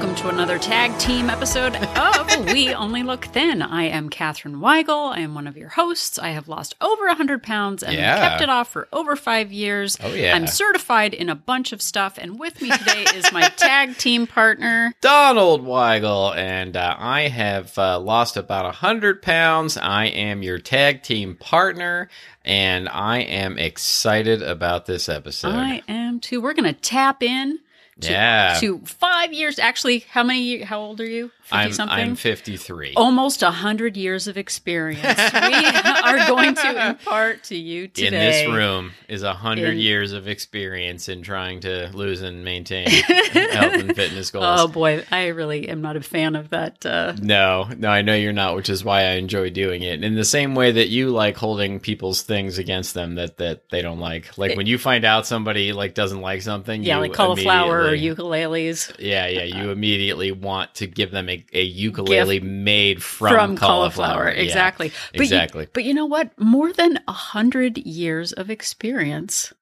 Welcome to another tag team episode of We Only Look Thin. I am Katherine Weigel. I am one of your hosts. I have lost over 100 pounds and Yeah. kept it off for over five years. Oh, yeah. I'm certified in a bunch of stuff, and with me today is my tag team partner. Donald Weigel, and uh, I have uh, lost about a hundred pounds. I am your tag team partner, and I am excited about this episode. I am too. We're going to tap in to, Yeah. to five years. Actually, how many? How old are you? 50 I'm something? I'm 53. almost a hundred years of experience. we are going to impart to you today. In this room is a hundred In- years of experience in trying to lose and maintain health and fitness goals. Oh boy, I really am not a fan of that. Uh, No, no, I know you're not, which is why I enjoy doing it. In the same way that you like holding people's things against them that that they don't like. Like when you find out somebody like doesn't like something, yeah, you like cauliflower or ukuleles Yeah, yeah, you immediately want to give them a, a ukulele made from, from, cauliflower. cauliflower. Yeah, Exactly. But exactly. You, but you know what? More than a hundred years of experience.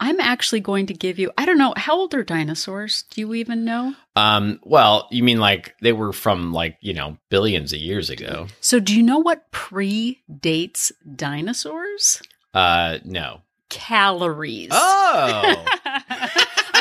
I'm actually going to give you. I don't know how old are dinosaurs. Do you even know? Um, well, you mean like they were from like, you know, billions of years ago. So, do you know what predates dinosaurs? Uh, no. Calories. Oh.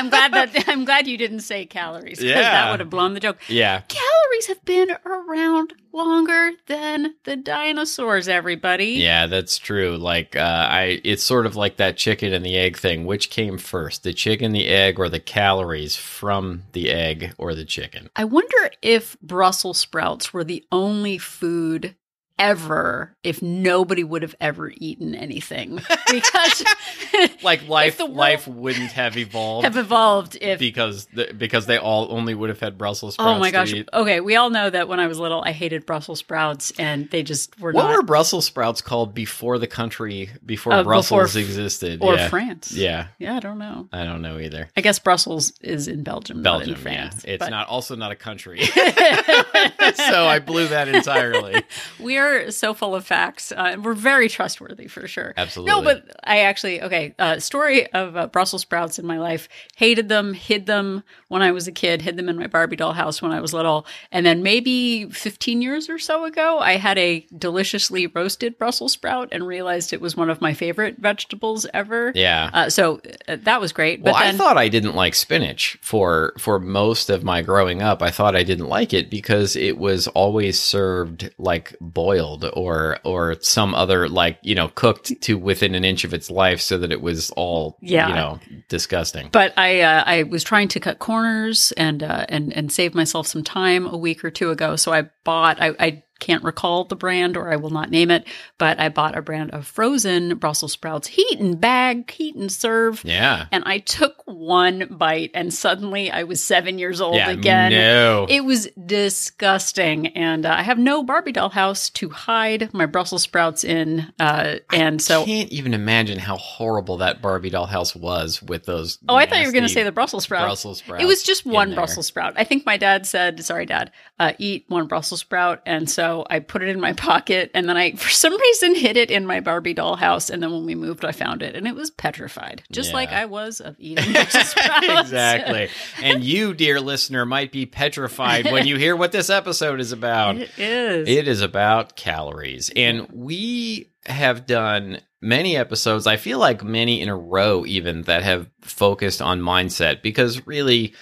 I'm glad that I'm glad you didn't say calories because Yeah. that would have blown the joke. yeah. Calories have been around longer than the dinosaurs. Everybody. Yeah, that's true. Like, uh, I, it's sort of like that chicken and the egg thing. Which came first, the chicken, the egg, or the calories from the egg or the chicken? I wonder if Brussels sprouts were the only food ever if nobody would have ever eaten anything because Like life, life wouldn't have evolved have evolved if because the, because they all only would have had Brussels sprouts. Oh my gosh. Okay, we all know that when I was little I hated Brussels sprouts and they just were What not were Brussels sprouts called before the country before Uh, before Brussels f- existed? or yeah. France. Yeah, Yeah, I don't know. I don't know either. I guess Brussels is in Belgium, not Belgium, in France. yeah, it's but- not also not a country, so I blew that entirely. we are so full of facts. Uh, and we're very trustworthy for sure. Absolutely. No, but I actually okay. Uh, story of uh, Brussels sprouts in my life. Hated them. Hid them when I was a kid. Hid them in my Barbie doll house when I was little. And then maybe 15 years or so ago, I had a deliciously roasted Brussels sprout and realized it was one of my favorite vegetables ever. Yeah. Uh, so uh, that was great. But well, then, I thought I didn't like spinach for for most of my growing up. I thought I didn't like it because it was always served like boiled or or some other like you know cooked to within an inch of its life, so that it was all Yeah. you know disgusting. But I uh, I was trying to cut corners and uh, and and save myself some time a week or two ago. So I bought I, I can't recall the brand or I will not name it, but I bought a brand of frozen Brussels sprouts, heat and bag, heat and serve. yeah. And I took one bite and suddenly I was seven years old Yeah. again. No. It was disgusting, and uh, I have no Barbie doll house to hide my Brussels sprouts in, uh, and so I can't even imagine how horrible that Barbie doll house was with those. Oh, I thought you were going to say the Brussels sprout. Brussels sprouts. It was just one. Brussels sprout. I think my dad said, "Sorry, Dad, uh, eat one Brussels sprout," and so I put it in my pocket, and then I, for some reason, hid it in my Barbie doll house. And then when we moved, I found it, and it was petrified, just Yeah. like I was of eating exactly. And you, dear listener, might be petrified when you hear what this episode is about. it is. It is about calories. And we have done many episodes, I feel like many in a row, even that have focused on mindset because really.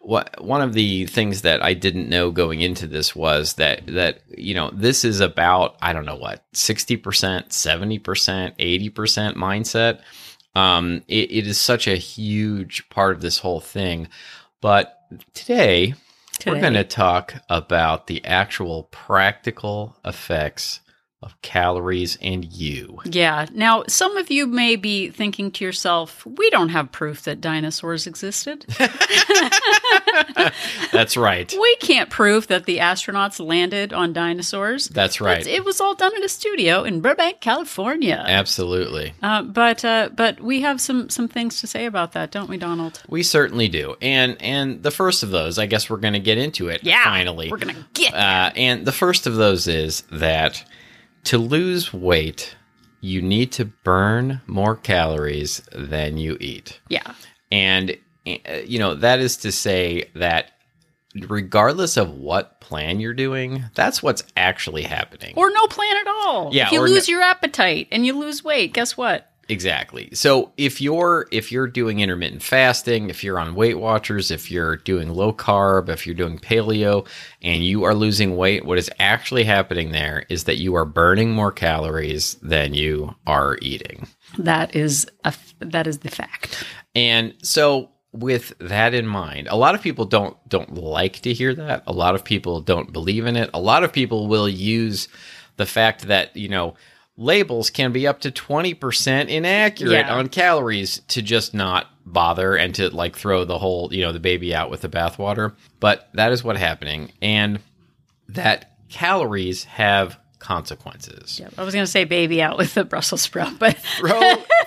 What one of the things that I didn't know going into this was that that you know this is about I don't know what sixty percent, seventy percent, eighty percent mindset. Um, it, it is such a huge part of this whole thing. But today we're going to talk about the actual practical effects of calories and you. Yeah. Now, some of you may be thinking to yourself, we don't have proof that dinosaurs existed. That's right. we can't prove that the astronauts landed on dinosaurs. That's right. It was all done in a studio in Burbank, California. Absolutely. Uh, but uh, but we have some some things to say about that, don't we, Donald? We certainly do. And and the first of those, I guess we're going to get into it Yeah. finally. We're gonna get Uh, and the first of those is that to lose weight, you need to burn more calories than you eat. yeah. And, uh, you know, that is to say that regardless of what plan you're doing, that's what's actually happening. Or no plan at all. Yeah, If you lose no- your appetite and you lose weight, guess what? Exactly. So if you're if you're doing intermittent fasting, if you're on Weight Watchers, if you're doing low carb, if you're doing paleo and you are losing weight, what is actually happening there is that you are burning more calories than you are eating. That is a that is the fact. And so with that in mind, a lot of people don't don't like to hear that. A lot of people don't believe in it. A lot of people will use the fact that, you know, labels can be up to 20% inaccurate Yeah. on calories to just not bother and to like throw the whole, you know, the baby out with the bathwater. But that is what's happening and that calories have consequences. Yep. I was going to say baby out with the Brussels sprout, but Throw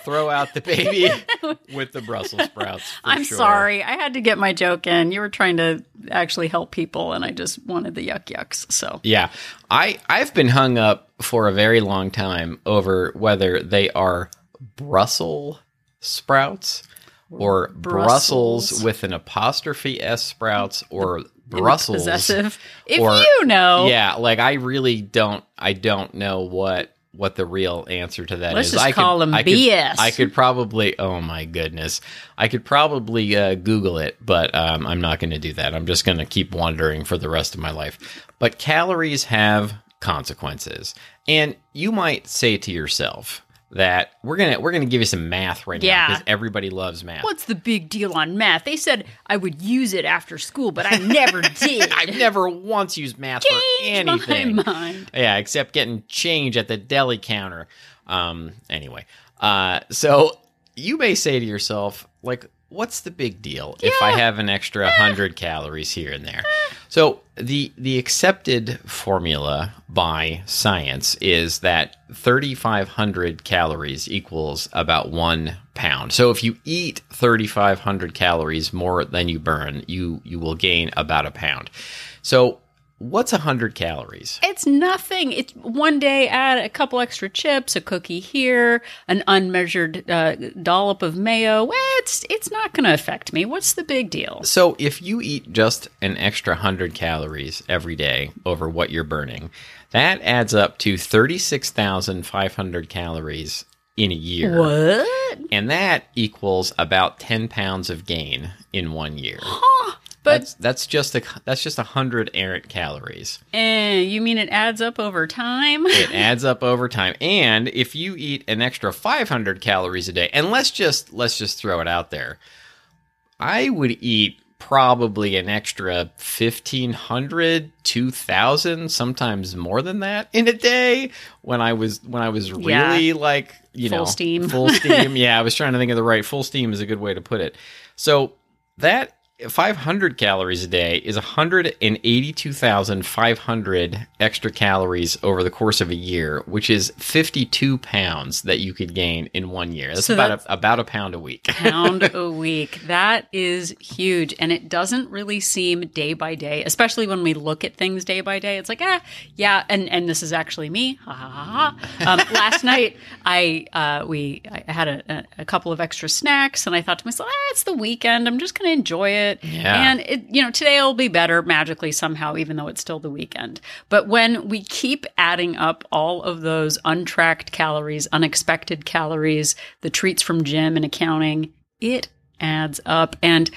throw out the baby with the Brussels sprouts. I'm sure. sorry. I had to get my joke in. You were trying to actually help people, and I just wanted the yuck yucks. So Yeah. I I've been hung up for a very long time over whether they are Brussels sprouts or Brussels, Brussels. with an apostrophe s sprouts or Brussels possessive. If or- you know, Yeah, like I really don't I don't know what what the real answer to that Let's is. just I call them I could- BS. I could probably oh my goodness. I could probably uh, Google it, but um, I'm not going to do that. I'm just going to keep wondering for the rest of my life. But calories have consequences. And you might say to yourself that we're to we're to give you some math right now Yeah. because everybody loves math. what's the big deal on math? They said I would use it after school, but I never did. I've never once used math for Changed anything. my mind. Yeah, except getting change at the deli counter. Um, anyway, uh, so you may say to yourself, like, what's the big deal if I have an extra eh. hundred calories here and there? So the the accepted formula by science is that 3,500 calories equals about one pound. So if you eat 3,500 calories more than you burn, you you will gain about a pound. So what's 100 calories? It's nothing. It's one day add a couple extra chips, a cookie here, an unmeasured uh, dollop of mayo. Well, it's it's not going to affect me. What's the big deal? So if you eat just an extra 100 calories every day over what you're burning, that adds up to 36,500 calories in a year. What? And that equals about 10 pounds of gain in one year. But that's that's just a that's just 100 errant calories. eh, you mean it adds up over time? It adds up over time. And if you eat an extra 500 calories a day, and let's just let's just throw it out there. I would eat probably an extra 1500 2000 sometimes more than that in a day when i was when i was Yeah. really like you Full know steam. full steam yeah i was trying to think of the right full steam is a good way to put it so that 500 calories a day is 182,500 extra calories over the course of a year, which is 52 pounds that you could gain in one year. That's So about that's- a, about a pound a week. pound a week. That is huge. And it doesn't really seem day by day, especially when we look at things day by day. It's like, ah, yeah. And, and this is actually me. Ha ha ha. ha. Um, last night, I, uh, we, I had a, a, a couple of extra snacks and I thought to myself, ah, it's the weekend. I'm just going to enjoy it. Yeah. And it, you know, today will be better magically somehow, even though it's still the weekend. But when we keep adding up all of those untracked calories, unexpected calories, the treats from gym and accounting, it adds up. And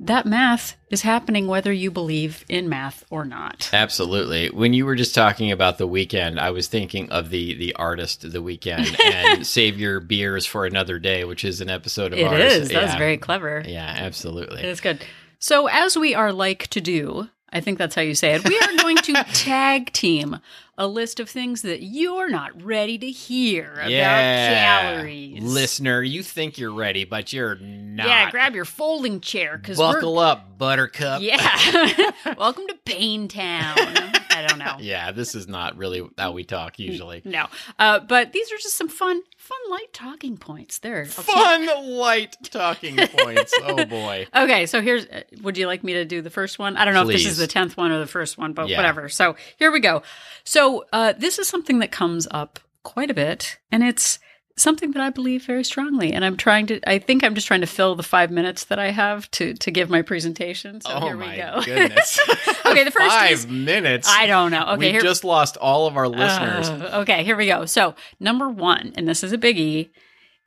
that math is happening whether you believe in math or not. Absolutely. When you were just talking about the Weeknd, I was thinking of the the artist the weekend and save your beers for another day, which is an episode of It ours. is. That's Yeah. very clever. Yeah, absolutely. It's good. So, as we are like to do, I think that's how you say it, we are going to tag team a list of things that you're not ready to hear about calories. Listener, you think you're ready, but you're not. Yeah, grab your folding chair because Buckle up, buttercup. Yeah. Welcome to Pain Town. Don't know. Yeah, this is not really how we talk usually. No. Uh, but these are just some fun, fun light talking points. There. Fun light talking points. Oh boy. Okay, so here's. uh, Would you like me to do the first one? I don't know if this is the tenth one or the first one, but Yeah. whatever. So here we go. So uh, this is something that comes up quite a bit, and it's something that I believe very strongly, and I'm trying to. I think I'm just trying to fill the five minutes that I have to to give my presentation. So oh here my we go. goodness! okay, the first five is minutes. I don't know. Okay, we here, just lost all of our listeners. Uh, okay, here we go. So number one, and this is a biggie.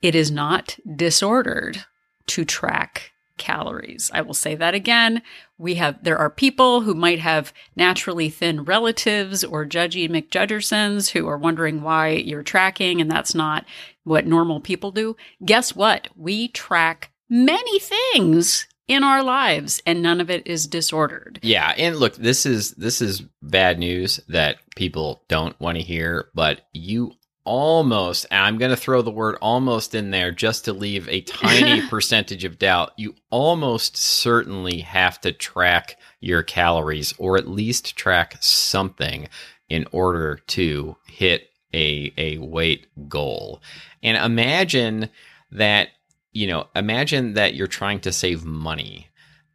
It is not disordered to track calories. I will say that again. We have there are people who might have naturally thin relatives or judgy McJudgersons who are wondering why you're tracking and that's not what normal people do. Guess what? We track many things in our lives and none of it is disordered. Yeah, and look, this is this is bad news that people don't want to hear, but you almost and I'm going to throw the word almost in there just to leave a tiny percentage of doubt. You almost certainly have to track your calories or at least track something in order to hit a a weight goal. And imagine that, you know, imagine that you're trying to save money.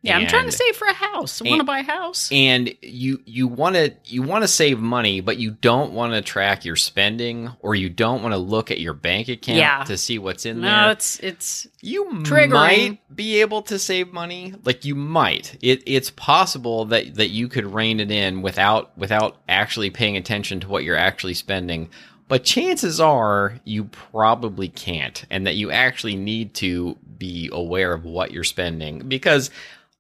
Yeah, I'm trying to save for a house. I want to buy a house. and you you want to you want to save money but you don't want to track your spending or you don't want to look at your bank account Yeah. to see what's in no, there No, it's it's you triggering. might be able to save money like you might it it's possible that that you could rein it in without without actually paying attention to what you're actually spending but chances are you probably can't and that you actually need to be aware of what you're spending because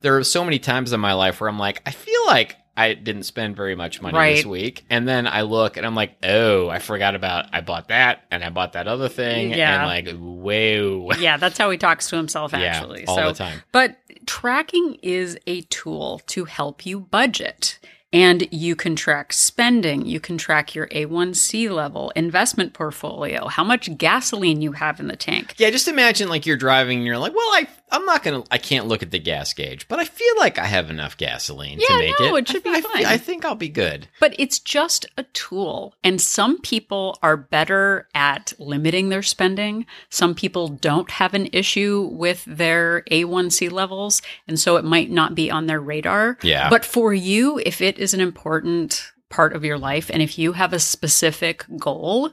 there are so many times in my life where I'm like I feel like I didn't spend very much money this week and then I look and I'm like oh I forgot about I bought that and I bought that other thing Yeah. and like whoa yeah, that's how he talks to himself actually. yeah, all so the time. But tracking is a tool to help you budget. And you can track spending, you can track your A1C level, investment portfolio, how much gasoline you have in the tank. Yeah, just imagine like you're driving and you're like, well, I I'm not gonna I can't look at the gas gauge, but I feel like I have enough gasoline to Yeah, make no, it. it should be I, I, fine. I think I'll be good. But it's just a tool. And some people are better at limiting their spending. Some people don't have an issue with their A1C levels. And so it might not be on their radar. Yeah. But for you, if it is an important part of your life and if you have a specific goal,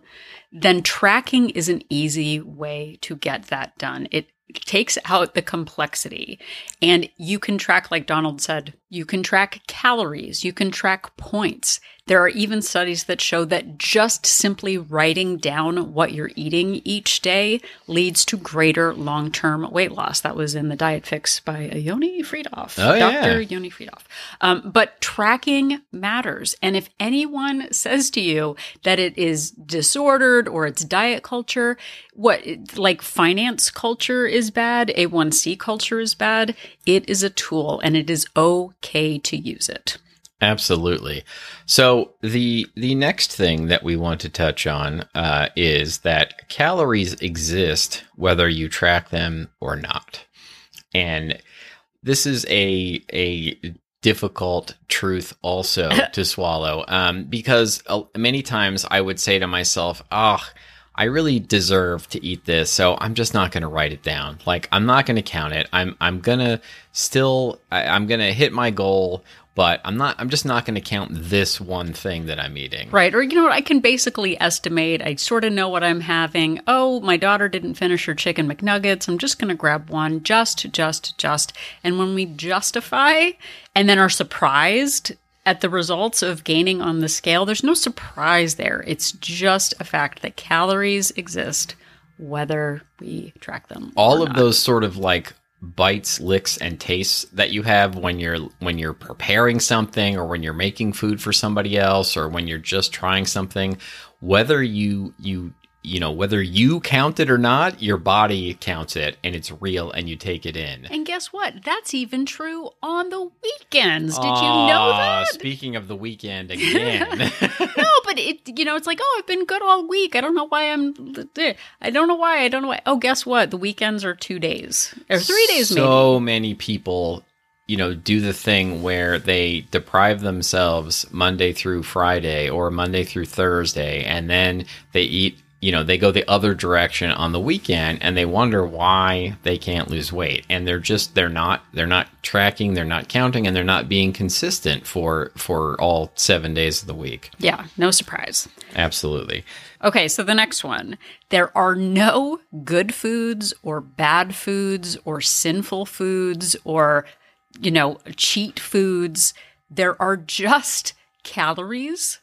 then tracking is an easy way to get that done. It takes out the complexity. And you can track, like Donald said, you can track calories, you can track points. There are even studies that show that just simply writing down what you're eating each day leads to greater long term weight loss. That was in the Diet Fix by Yoni Freedhoff. Oh, yeah. Dr. Yoni Freedhoff. Um, but tracking matters. And if anyone says to you that it is disordered or it's diet culture, what like finance culture is bad, A1C culture is bad, it is a tool and it is okay to use it. Absolutely. So the the next thing that we want to touch on uh, is that calories exist whether you track them or not, and this is a a difficult truth also to swallow um, because uh, many times I would say to myself, "Ah." I really deserve to eat this, so I'm just not going to write it down. Like I'm not going to count it. I'm I'm going to still I, I'm going to hit my goal, but I'm not I'm just not going to count this one thing that I'm eating. Right. Or, you know what? I can basically estimate. I sort of know what I'm having. Oh, my daughter didn't finish her chicken McNuggets. I'm just going to grab one. Just, just, just. And when we justify and then are surprised at the results of gaining on the scale, there's no surprise there. It's just a fact that calories exist whether we track them. All of those sort of like bites, licks and tastes that you have when you're when you're preparing something or when you're making food for somebody else or when you're just trying something, whether you you you know whether you count it or not, your body counts it and it's real and you take it in. And guess what? That's even true on the weekends. Did you know that? Speaking of the weekend again. no, but it you know it's like oh I've been good all week. I don't know why I'm I don't know why I don't know why. Oh, guess what? The weekends are two days or three days maybe. So many people, you know, do the thing where they deprive themselves Monday through Friday or Monday through Thursday, and then they eat you know, they go the other direction on the weekend and they wonder why they can't lose weight. And they're just they're not they're not tracking, they're not counting and they're not being consistent for for all 7 days of the week. Yeah, no surprise. Absolutely. Okay, so the next one. There are no good foods or bad foods or sinful foods or, you know, cheat foods. There are just calories.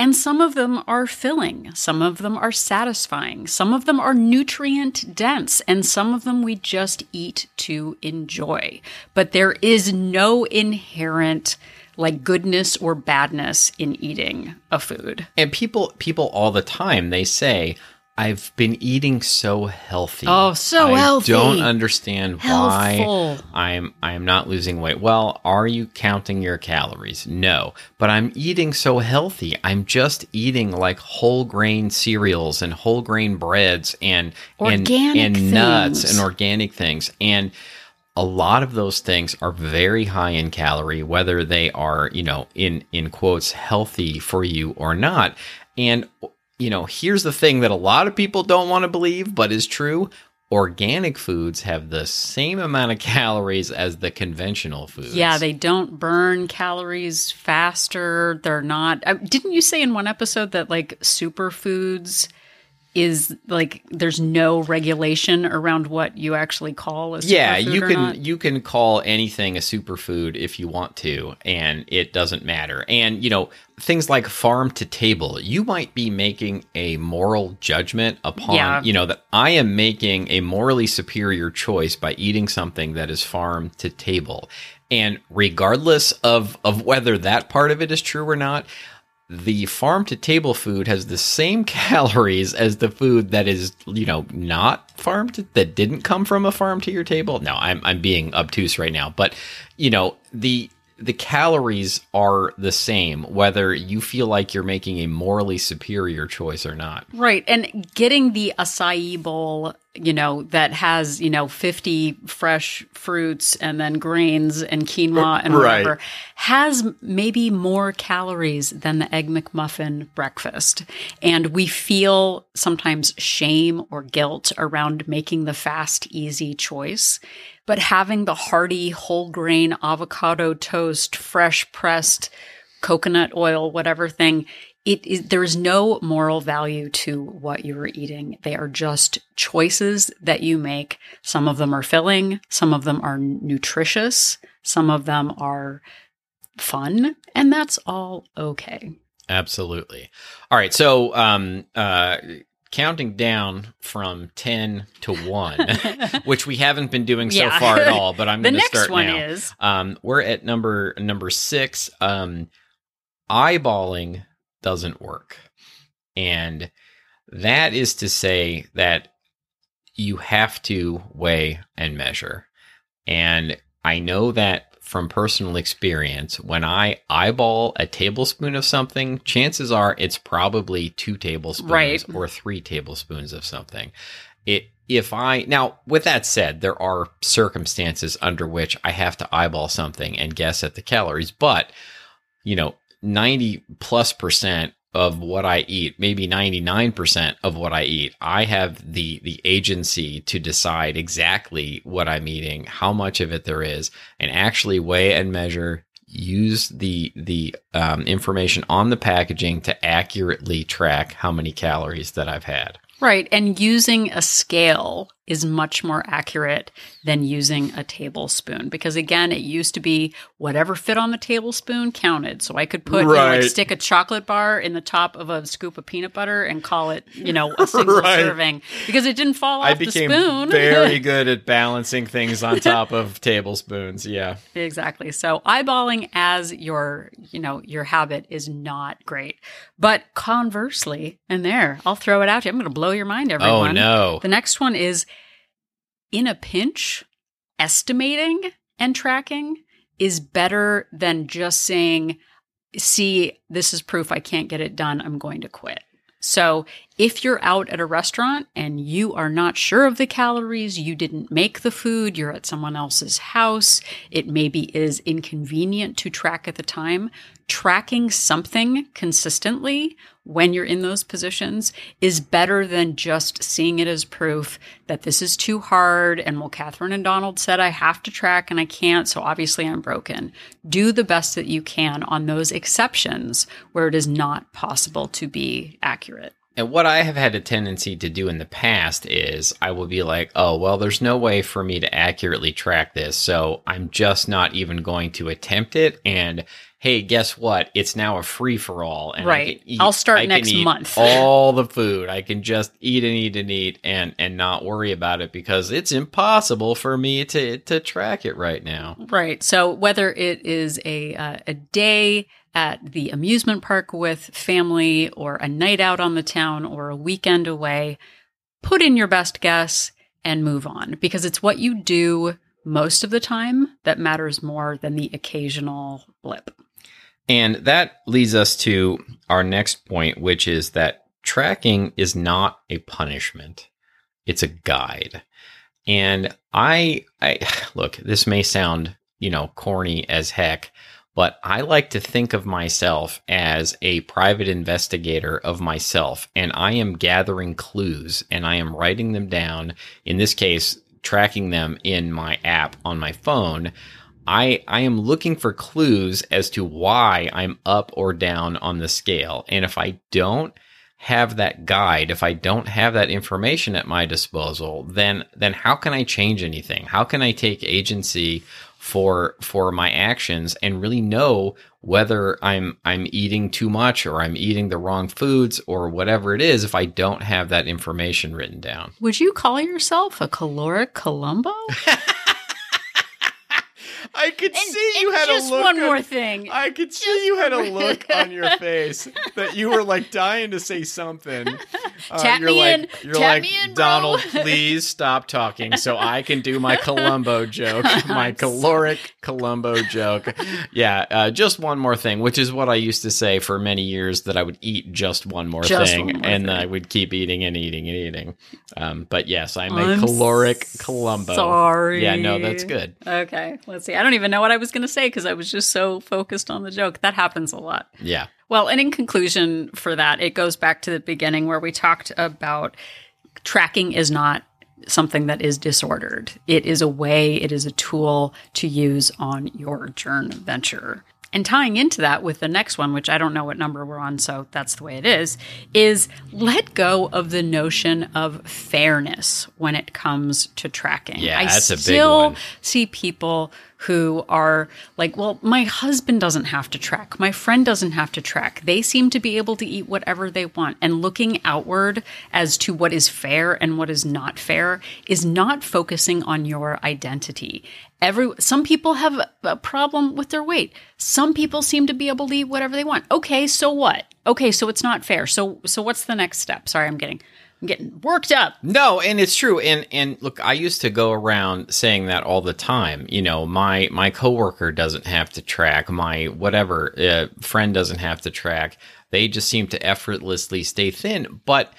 And some of them are filling, some of them are satisfying, some of them are nutrient dense, and some of them we just eat to enjoy. But there is no inherent like goodness or badness in eating a food. And people people all the time they say I've been eating so healthy. Oh, so I healthy. don't understand why I'm I'm not losing weight. Well, are you counting your calories? No. But I'm eating so healthy. I'm just eating like whole grain cereals and whole grain breads and Organic and, and nuts and organic things. And a lot of those things are very high in calorie whether they are you know in in quotes healthy for you or not and you know here's the thing that a lot of people don't want to believe but is true organic foods have the same amount of calories as the conventional foods Yeah, they don't burn calories faster. They're not. uh, Didn't you say in one episode that like superfoods is like there's no regulation around what you actually call a superfood yeah you can you can call anything a superfood if you want to and it doesn't matter. And you know things like farm to table you might be making a moral judgment upon Yeah. you know that i am making a morally superior choice by eating something that is farm to table. And regardless of of whether that part of it is true or not the farm to table food has the same calories as the food that is, you know, not farmed that didn't come from a farm to your table. No, I'm I'm being obtuse right now, but you know, the the calories are the same whether you feel like you're making a morally superior choice or not. Right. And getting the acai bowl, you know, that has, you know, 50 fresh fruits and then grains and quinoa and Right. whatever has maybe more calories than the Egg McMuffin breakfast. And we feel sometimes shame or guilt around making the fast, easy choice. But having the hearty, whole grain avocado toast, fresh pressed coconut oil, whatever thing, it is there is no moral value to what you are eating. They are just choices that you make. Some of them are filling, some of them are nutritious, some of them are fun, and that's all okay. Absolutely. All right, so um uh counting down from 10 to 1, which we haven't been doing so Yeah. far at all, but I'm going to start one now. is Um, we're at number number six. Um, eyeballing doesn't work, and that is to say that you have to weigh and measure. And I know that from personal experience, when I eyeball a tablespoon of something, chances are it's probably two tablespoons Right. or three tablespoons of something. It if I now with that said, there are circumstances under which I have to eyeball something and guess at the calories, but you know, 90 plus percent of what I eat, maybe 99% of what I eat, I have the the agency to decide exactly what I'm eating, how much of it there is, and actually weigh and measure use the the um, information on the packaging to accurately track how many calories that I've had. right, and using a scale is much more accurate than using a tablespoon because again, it used to be whatever fit on the tablespoon counted. So I could put you know, like stick a chocolate bar in the top of a scoop of peanut butter and call it, you know, a single Right. serving because it didn't fall off I the spoon. very good at balancing things on top of tablespoons. Yeah. Exactly. So eyeballing as your, you know, your habit is not great. But conversely, and there, I'll throw it out to you. I'm going to blow your mind, oh, everyone. Oh no. The next one is in a pinch, estimating and tracking is better than just saying, see, this is proof I can't get it done. I'm going to quit. So If you're out at a restaurant and you are not sure of the calories, you didn't make the food, you're at someone else's house, it maybe is inconvenient to track at the time, tracking something consistently when you're in those positions is better than just seeing it as proof that this is too hard. And well, Catherine and Donald said I have to track and I can't. So obviously I'm broken. Do the best that you can on those exceptions where it is not possible to be accurate. And what I have had a tendency to do in the past is I will be like, oh, well, there's no way for me to accurately track this. So I'm just not even going to attempt it. And hey, guess what? It's now a free for all. And right. I will start I next month. all the food. I can just eat and eat and eat and, and not worry about it because it's impossible for me to, to track it right now. Right. So whether it is a, uh, a day at the amusement park with family or a night out on the town or a weekend away, put in your best guess and move on because it's what you do most of the time that matters more than the occasional blip. And that leads us to our next point, which is that tracking is not a punishment. It's a guide. And I I look, this may sound, you know, corny as heck, but I like to think of myself as a private investigator of myself, and I am gathering clues and I am writing them down. In this case, tracking them in my app on my phone. I, I am looking for clues as to why I'm up or down on the scale. And if I don't have that guide, if I don't have that information at my disposal, then, then how can I change anything? How can I take agency for for my actions and really know whether I'm I'm eating too much or I'm eating the wrong foods or whatever it is if I don't have that information written down. Would you call yourself a caloric Columbo? I could and, see you had a look. one on, more thing. I could just see you had a look on your face that you were like dying to say something. Uh, Tap you're me like, in. You're Tap like, me in, Donald, please stop talking so I can do my Columbo joke, my caloric Columbo joke. Yeah, uh, just one more thing, which is what I used to say for many years that I would eat just one more just thing, one more and thing. I would keep eating and eating and eating. Um, but yes, I'm, I'm a caloric Columbo. Sorry. Yeah, no, that's good. Okay, let's see. I don't even know what I was going to say because I was just so focused on the joke. That happens a lot. Yeah. Well, and in conclusion for that, it goes back to the beginning where we talked about tracking is not something that is disordered. It is a way, it is a tool to use on your journey venture. And tying into that with the next one, which I don't know what number we're on, so that's the way it is, is let go of the notion of fairness when it comes to tracking. Yeah, I that's a big still one. see people who are like, well, my husband doesn't have to track. My friend doesn't have to track. They seem to be able to eat whatever they want. And looking outward as to what is fair and what is not fair is not focusing on your identity. Every some people have a problem with their weight. Some people seem to be able to eat whatever they want. Okay, so what? Okay, so it's not fair. So so what's the next step? Sorry, I'm getting I'm getting worked up. No, and it's true. And and look, I used to go around saying that all the time. You know, my my coworker doesn't have to track. My whatever uh, friend doesn't have to track. They just seem to effortlessly stay thin. But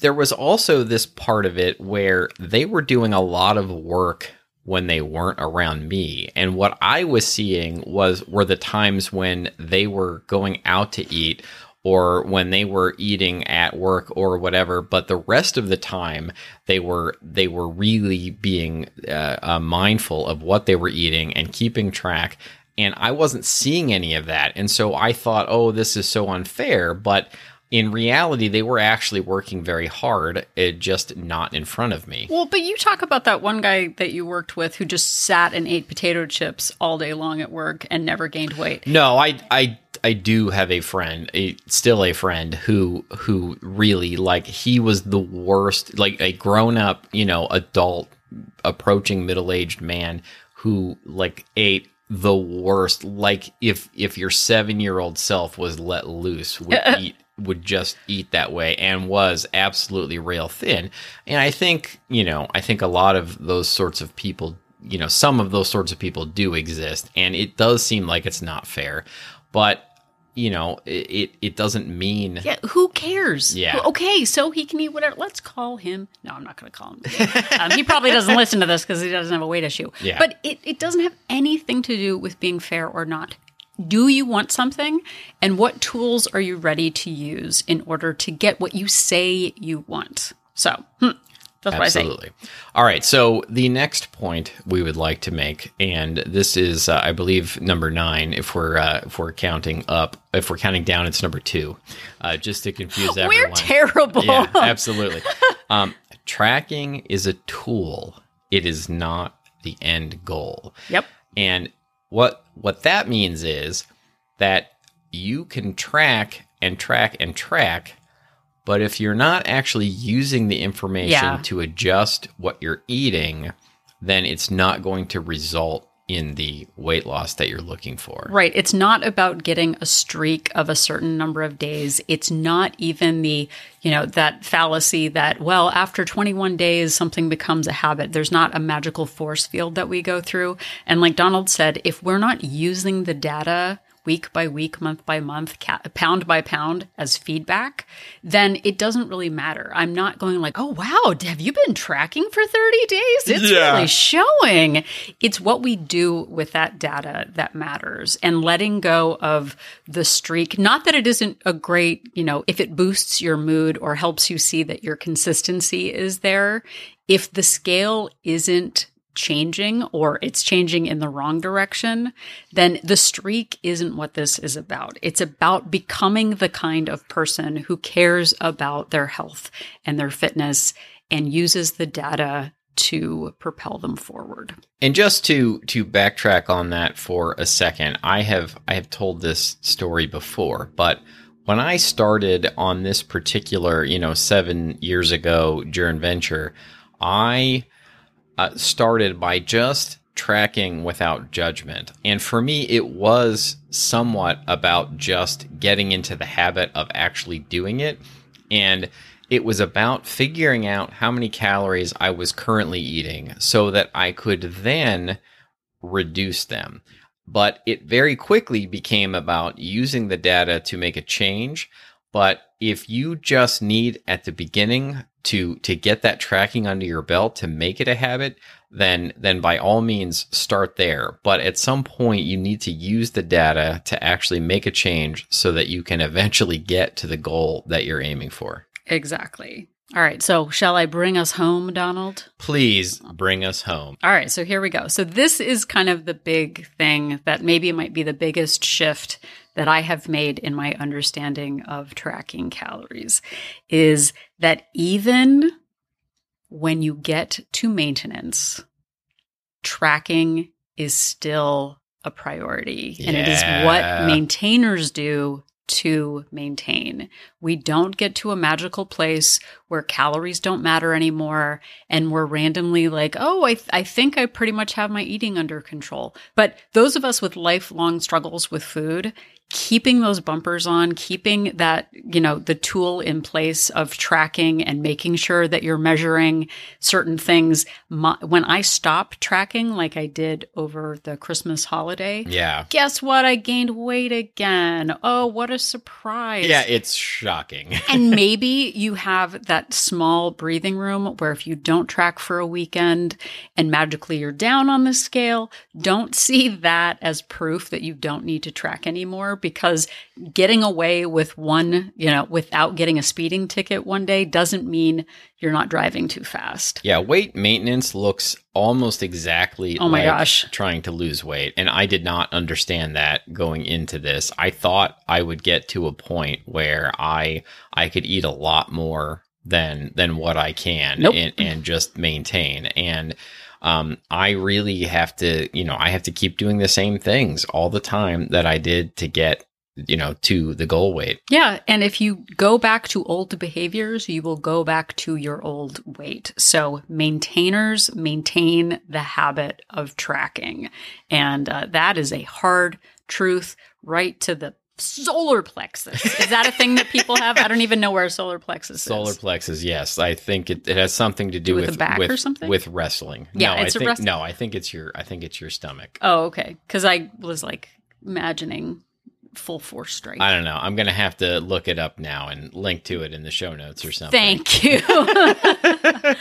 there was also this part of it where they were doing a lot of work when they weren't around me. And what I was seeing was were the times when they were going out to eat or when they were eating at work or whatever but the rest of the time they were they were really being uh, uh, mindful of what they were eating and keeping track. And I wasn't seeing any of that. And so I thought oh this is so unfair. But in reality they were actually working very hard it just not in front of me Well, but you talk about that one guy that you worked with who just sat and ate potato chips all day long at work and never gained weight. No, I I I do have a friend, a still a friend who who really like he was the worst, like a grown up, you know, adult approaching middle aged man who like ate the worst. Like if if your seven year old self was let loose, would eat would just eat that way and was absolutely rail thin. And I think, you know, I think a lot of those sorts of people, you know, some of those sorts of people do exist and it does seem like it's not fair. But you know, it, it, it doesn't mean Yeah, who cares? Yeah. Okay, so he can eat whatever. Let's call him. No, I'm not going to call him. um, he probably doesn't listen to this because he doesn't have a weight issue. Yeah. But it, it doesn't have anything to do with being fair or not. Do you want something? And what tools are you ready to use in order to get what you say you want? So, hmm, that's what I say. Absolutely. All right. So the next point we would like to make, and this is, uh, I believe, number nine. If we're uh, if we're counting up, if we're counting down, it's number two. Uh, just to confuse everyone. We're terrible. Yeah, absolutely. um, tracking is a tool. It is not the end goal. Yep. And what what that means is that you can track and track and track, but if you're not actually using the information Yeah. to adjust what you're eating, then it's not going to result in the weight loss that you're looking for. Right. It's not about getting a streak of a certain number of days. It's not even the, you know, that fallacy that, well, after 21 days, something becomes a habit. There's not a magical force field that we go through. And like Donald said, if we're not using the data week by week, month by month, ca- pound by pound as feedback, then it doesn't really matter. I'm not going like, oh, wow, have you been tracking for 30 days? It's Yeah. really showing. It's what we do with that data that matters and letting go of the streak. Not that it isn't a great, you know, if it boosts your mood or helps you see that your consistency is there. If the scale isn't changing or it's changing in the wrong direction, then the streak isn't what this is about. It's about becoming the kind of person who cares about their health and their fitness and uses the data to propel them forward. And just to to backtrack on that for a second, I have I have told this story before, but when I started on this particular, you know, 7 years ago journey venture, I uh, started by just tracking without judgment. And for me, it was somewhat about just getting into the habit of actually doing it. And it was about figuring out how many calories I was currently eating so that I could then reduce them. But it very quickly became about using the data to make a change. But if you just need at the beginning to to get that tracking under your belt to make it a habit, then then by all means start there. But at some point you need to use the data to actually make a change so that you can eventually get to the goal that you're aiming for. Exactly. All right. So, shall I bring us home, Donald? Please bring us home. All right. So, here we go. So, this is kind of the big thing that maybe might be the biggest shift that I have made in my understanding of tracking calories is that even when you get to maintenance, tracking is still a priority. And it is what maintainers do to maintain. We don't get to a magical place where calories don't matter anymore and we're randomly like, oh, I, th- I think I pretty much have my eating under control. But those of us with lifelong struggles with food, keeping those bumpers on, keeping that, you know, the tool in place of tracking and making sure that you're measuring certain things. My, when I stopped tracking, like I did over the Christmas holiday, Yeah. guess what? I gained weight again. Oh, what a surprise. Yeah, it's shocking. and maybe you have that small breathing room where if you don't track for a weekend and magically you're down on the scale, don't see that as proof that you don't need to track anymore because getting away with one, you know, without getting a speeding ticket one day doesn't mean you're not driving too fast. Yeah, weight maintenance looks almost exactly Oh my like gosh. trying to lose weight. And I did not understand that going into this. I thought I would get to a point where I I could eat a lot more than than what I can Nope. and, and just maintain. And um, I really have to, you know, I have to keep doing the same things all the time that I did to get, you know, to the goal weight. Yeah. And if you go back to old behaviors, you will go back to your old weight. So maintainers maintain the habit of tracking. And uh, that is a hard truth right to the solar plexus. Is that a thing that people have? I don't even know where a solar plexus Solar is. Solar plexus, yes. I think it, it has something to do With with the back with, or something? with wrestling. Yeah, no, it's a I think wrest- no, I think it's your I think it's your stomach. Oh, okay. Because I was like imagining full force strike. I don't know. I'm going to have to look it up now and link to it in the show notes or something. Thank you.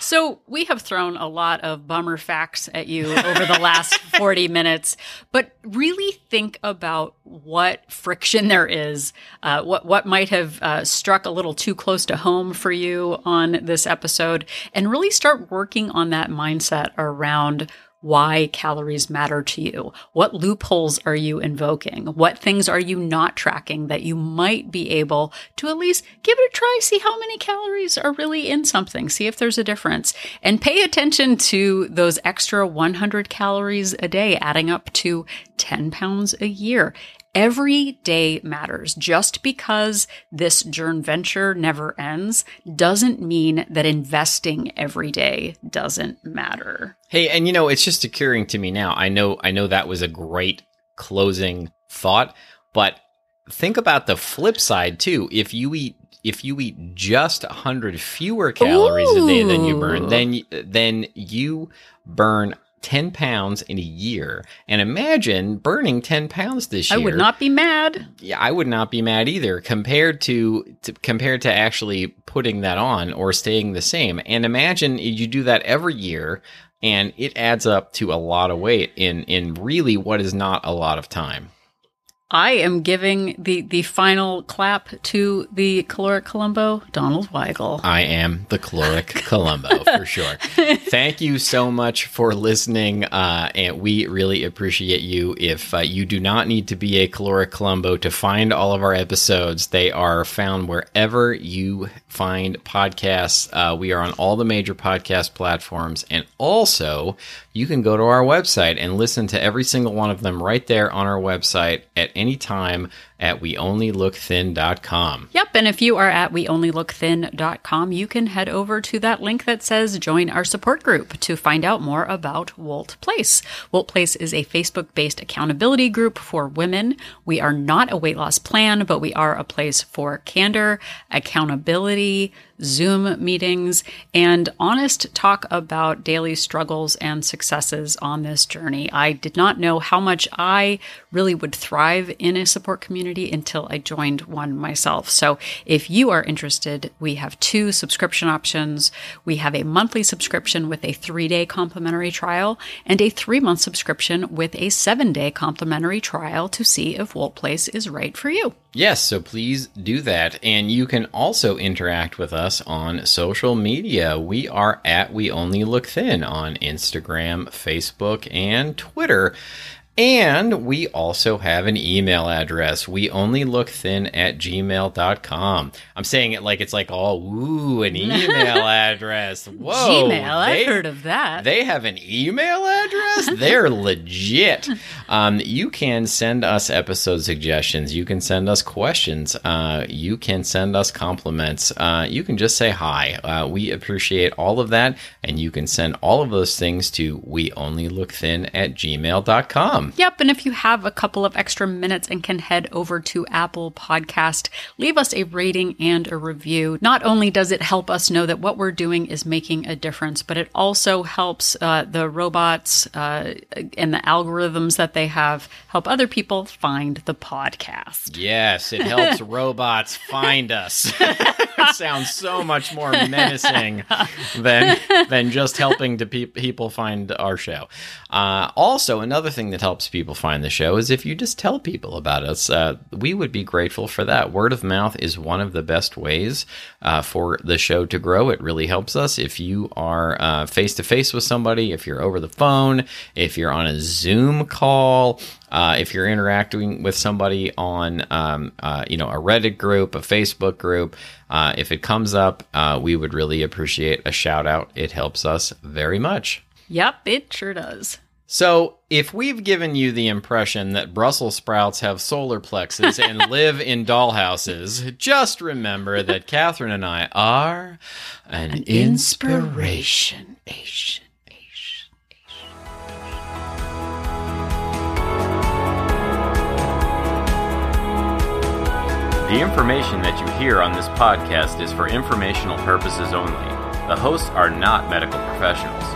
so, we have thrown a lot of bummer facts at you over the last 40 minutes, but really think about what friction there is, uh, what, what might have uh, struck a little too close to home for you on this episode, and really start working on that mindset around why calories matter to you. What loopholes are you invoking? What things are you not tracking that you might be able to at least give it a try, see how many calories are really in something, see if there's a difference, and pay attention to those extra 100 calories a day adding up to 10 pounds a year. Every day matters. Just because this journey venture never ends doesn't mean that investing every day doesn't matter. Hey, and you know, it's just occurring to me now. I know I know that was a great closing thought, but think about the flip side too. If you eat if you eat just 100 fewer calories Ooh. a day than you burn, then then you burn 10 pounds in a year. And imagine burning 10 pounds this year. I would not be mad. Yeah, I would not be mad either compared to, to, compared to actually putting that on or staying the same. And imagine you do that every year and it adds up to a lot of weight in in really what is not a lot of time. I am giving the the final clap to the caloric Columbo, Donald Weigel. I am the caloric Columbo for sure. Thank you so much for listening, uh, and we really appreciate you. If uh, you do not need to be a caloric Columbo to find all of our episodes, they are found wherever you find podcasts. Uh, we are on all the major podcast platforms, and also you can go to our website and listen to every single one of them right there on our website at any time at weonlylookthin.com. Yep, and if you are at weonlylookthin.com, you can head over to that link that says join our support group to find out more about Wolt Place. Wolt Place is a Facebook-based accountability group for women. We are not a weight loss plan, but we are a place for candor, accountability, Zoom meetings, and honest talk about daily struggles and successes on this journey. I did not know how much I really would thrive in a support community until I joined one myself. So if you are interested, we have two subscription options. We have a monthly subscription with a three day complimentary trial and a three month subscription with a seven day complimentary trial to see if Wolt Place is right for you. Yes, so please do that. And you can also interact with us on social media. We are at We Only Look Thin on Instagram, Facebook, and Twitter. And we also have an email address. We only look thin at gmail.com. I'm saying it like it's like, oh, ooh, an email address. Whoa. Gmail, they, I've heard of that. They have an email address? They're legit. Um, you can send us episode suggestions. You can send us questions. Uh, you can send us compliments. Uh, you can just say hi. Uh, we appreciate all of that. And you can send all of those things to we only look thin at gmail.com. Yep. And if you have a couple of extra minutes and can head over to Apple Podcast, leave us a rating and a review. Not only does it help us know that what we're doing is making a difference, but it also helps uh, the robots uh, and the algorithms that they have help other people find the podcast. Yes, it helps robots find us. sounds so much more menacing than than just helping to pe- people find our show. Uh, also, another thing that helps people find the show is if you just tell people about us. Uh, we would be grateful for that. Word of mouth is one of the best ways uh, for the show to grow. It really helps us. If you are face to face with somebody, if you're over the phone, if you're on a Zoom call, uh, if you're interacting with somebody on, um, uh, you know, a Reddit group, a Facebook group, uh, if it comes up, uh, we would really appreciate a shout out. It helps us very much. Yep, it sure does. So, if we've given you the impression that Brussels sprouts have solar plexus and live in dollhouses, just remember that Catherine and I are an, an inspiration. inspiration. The information that you hear on this podcast is for informational purposes only. The hosts are not medical professionals.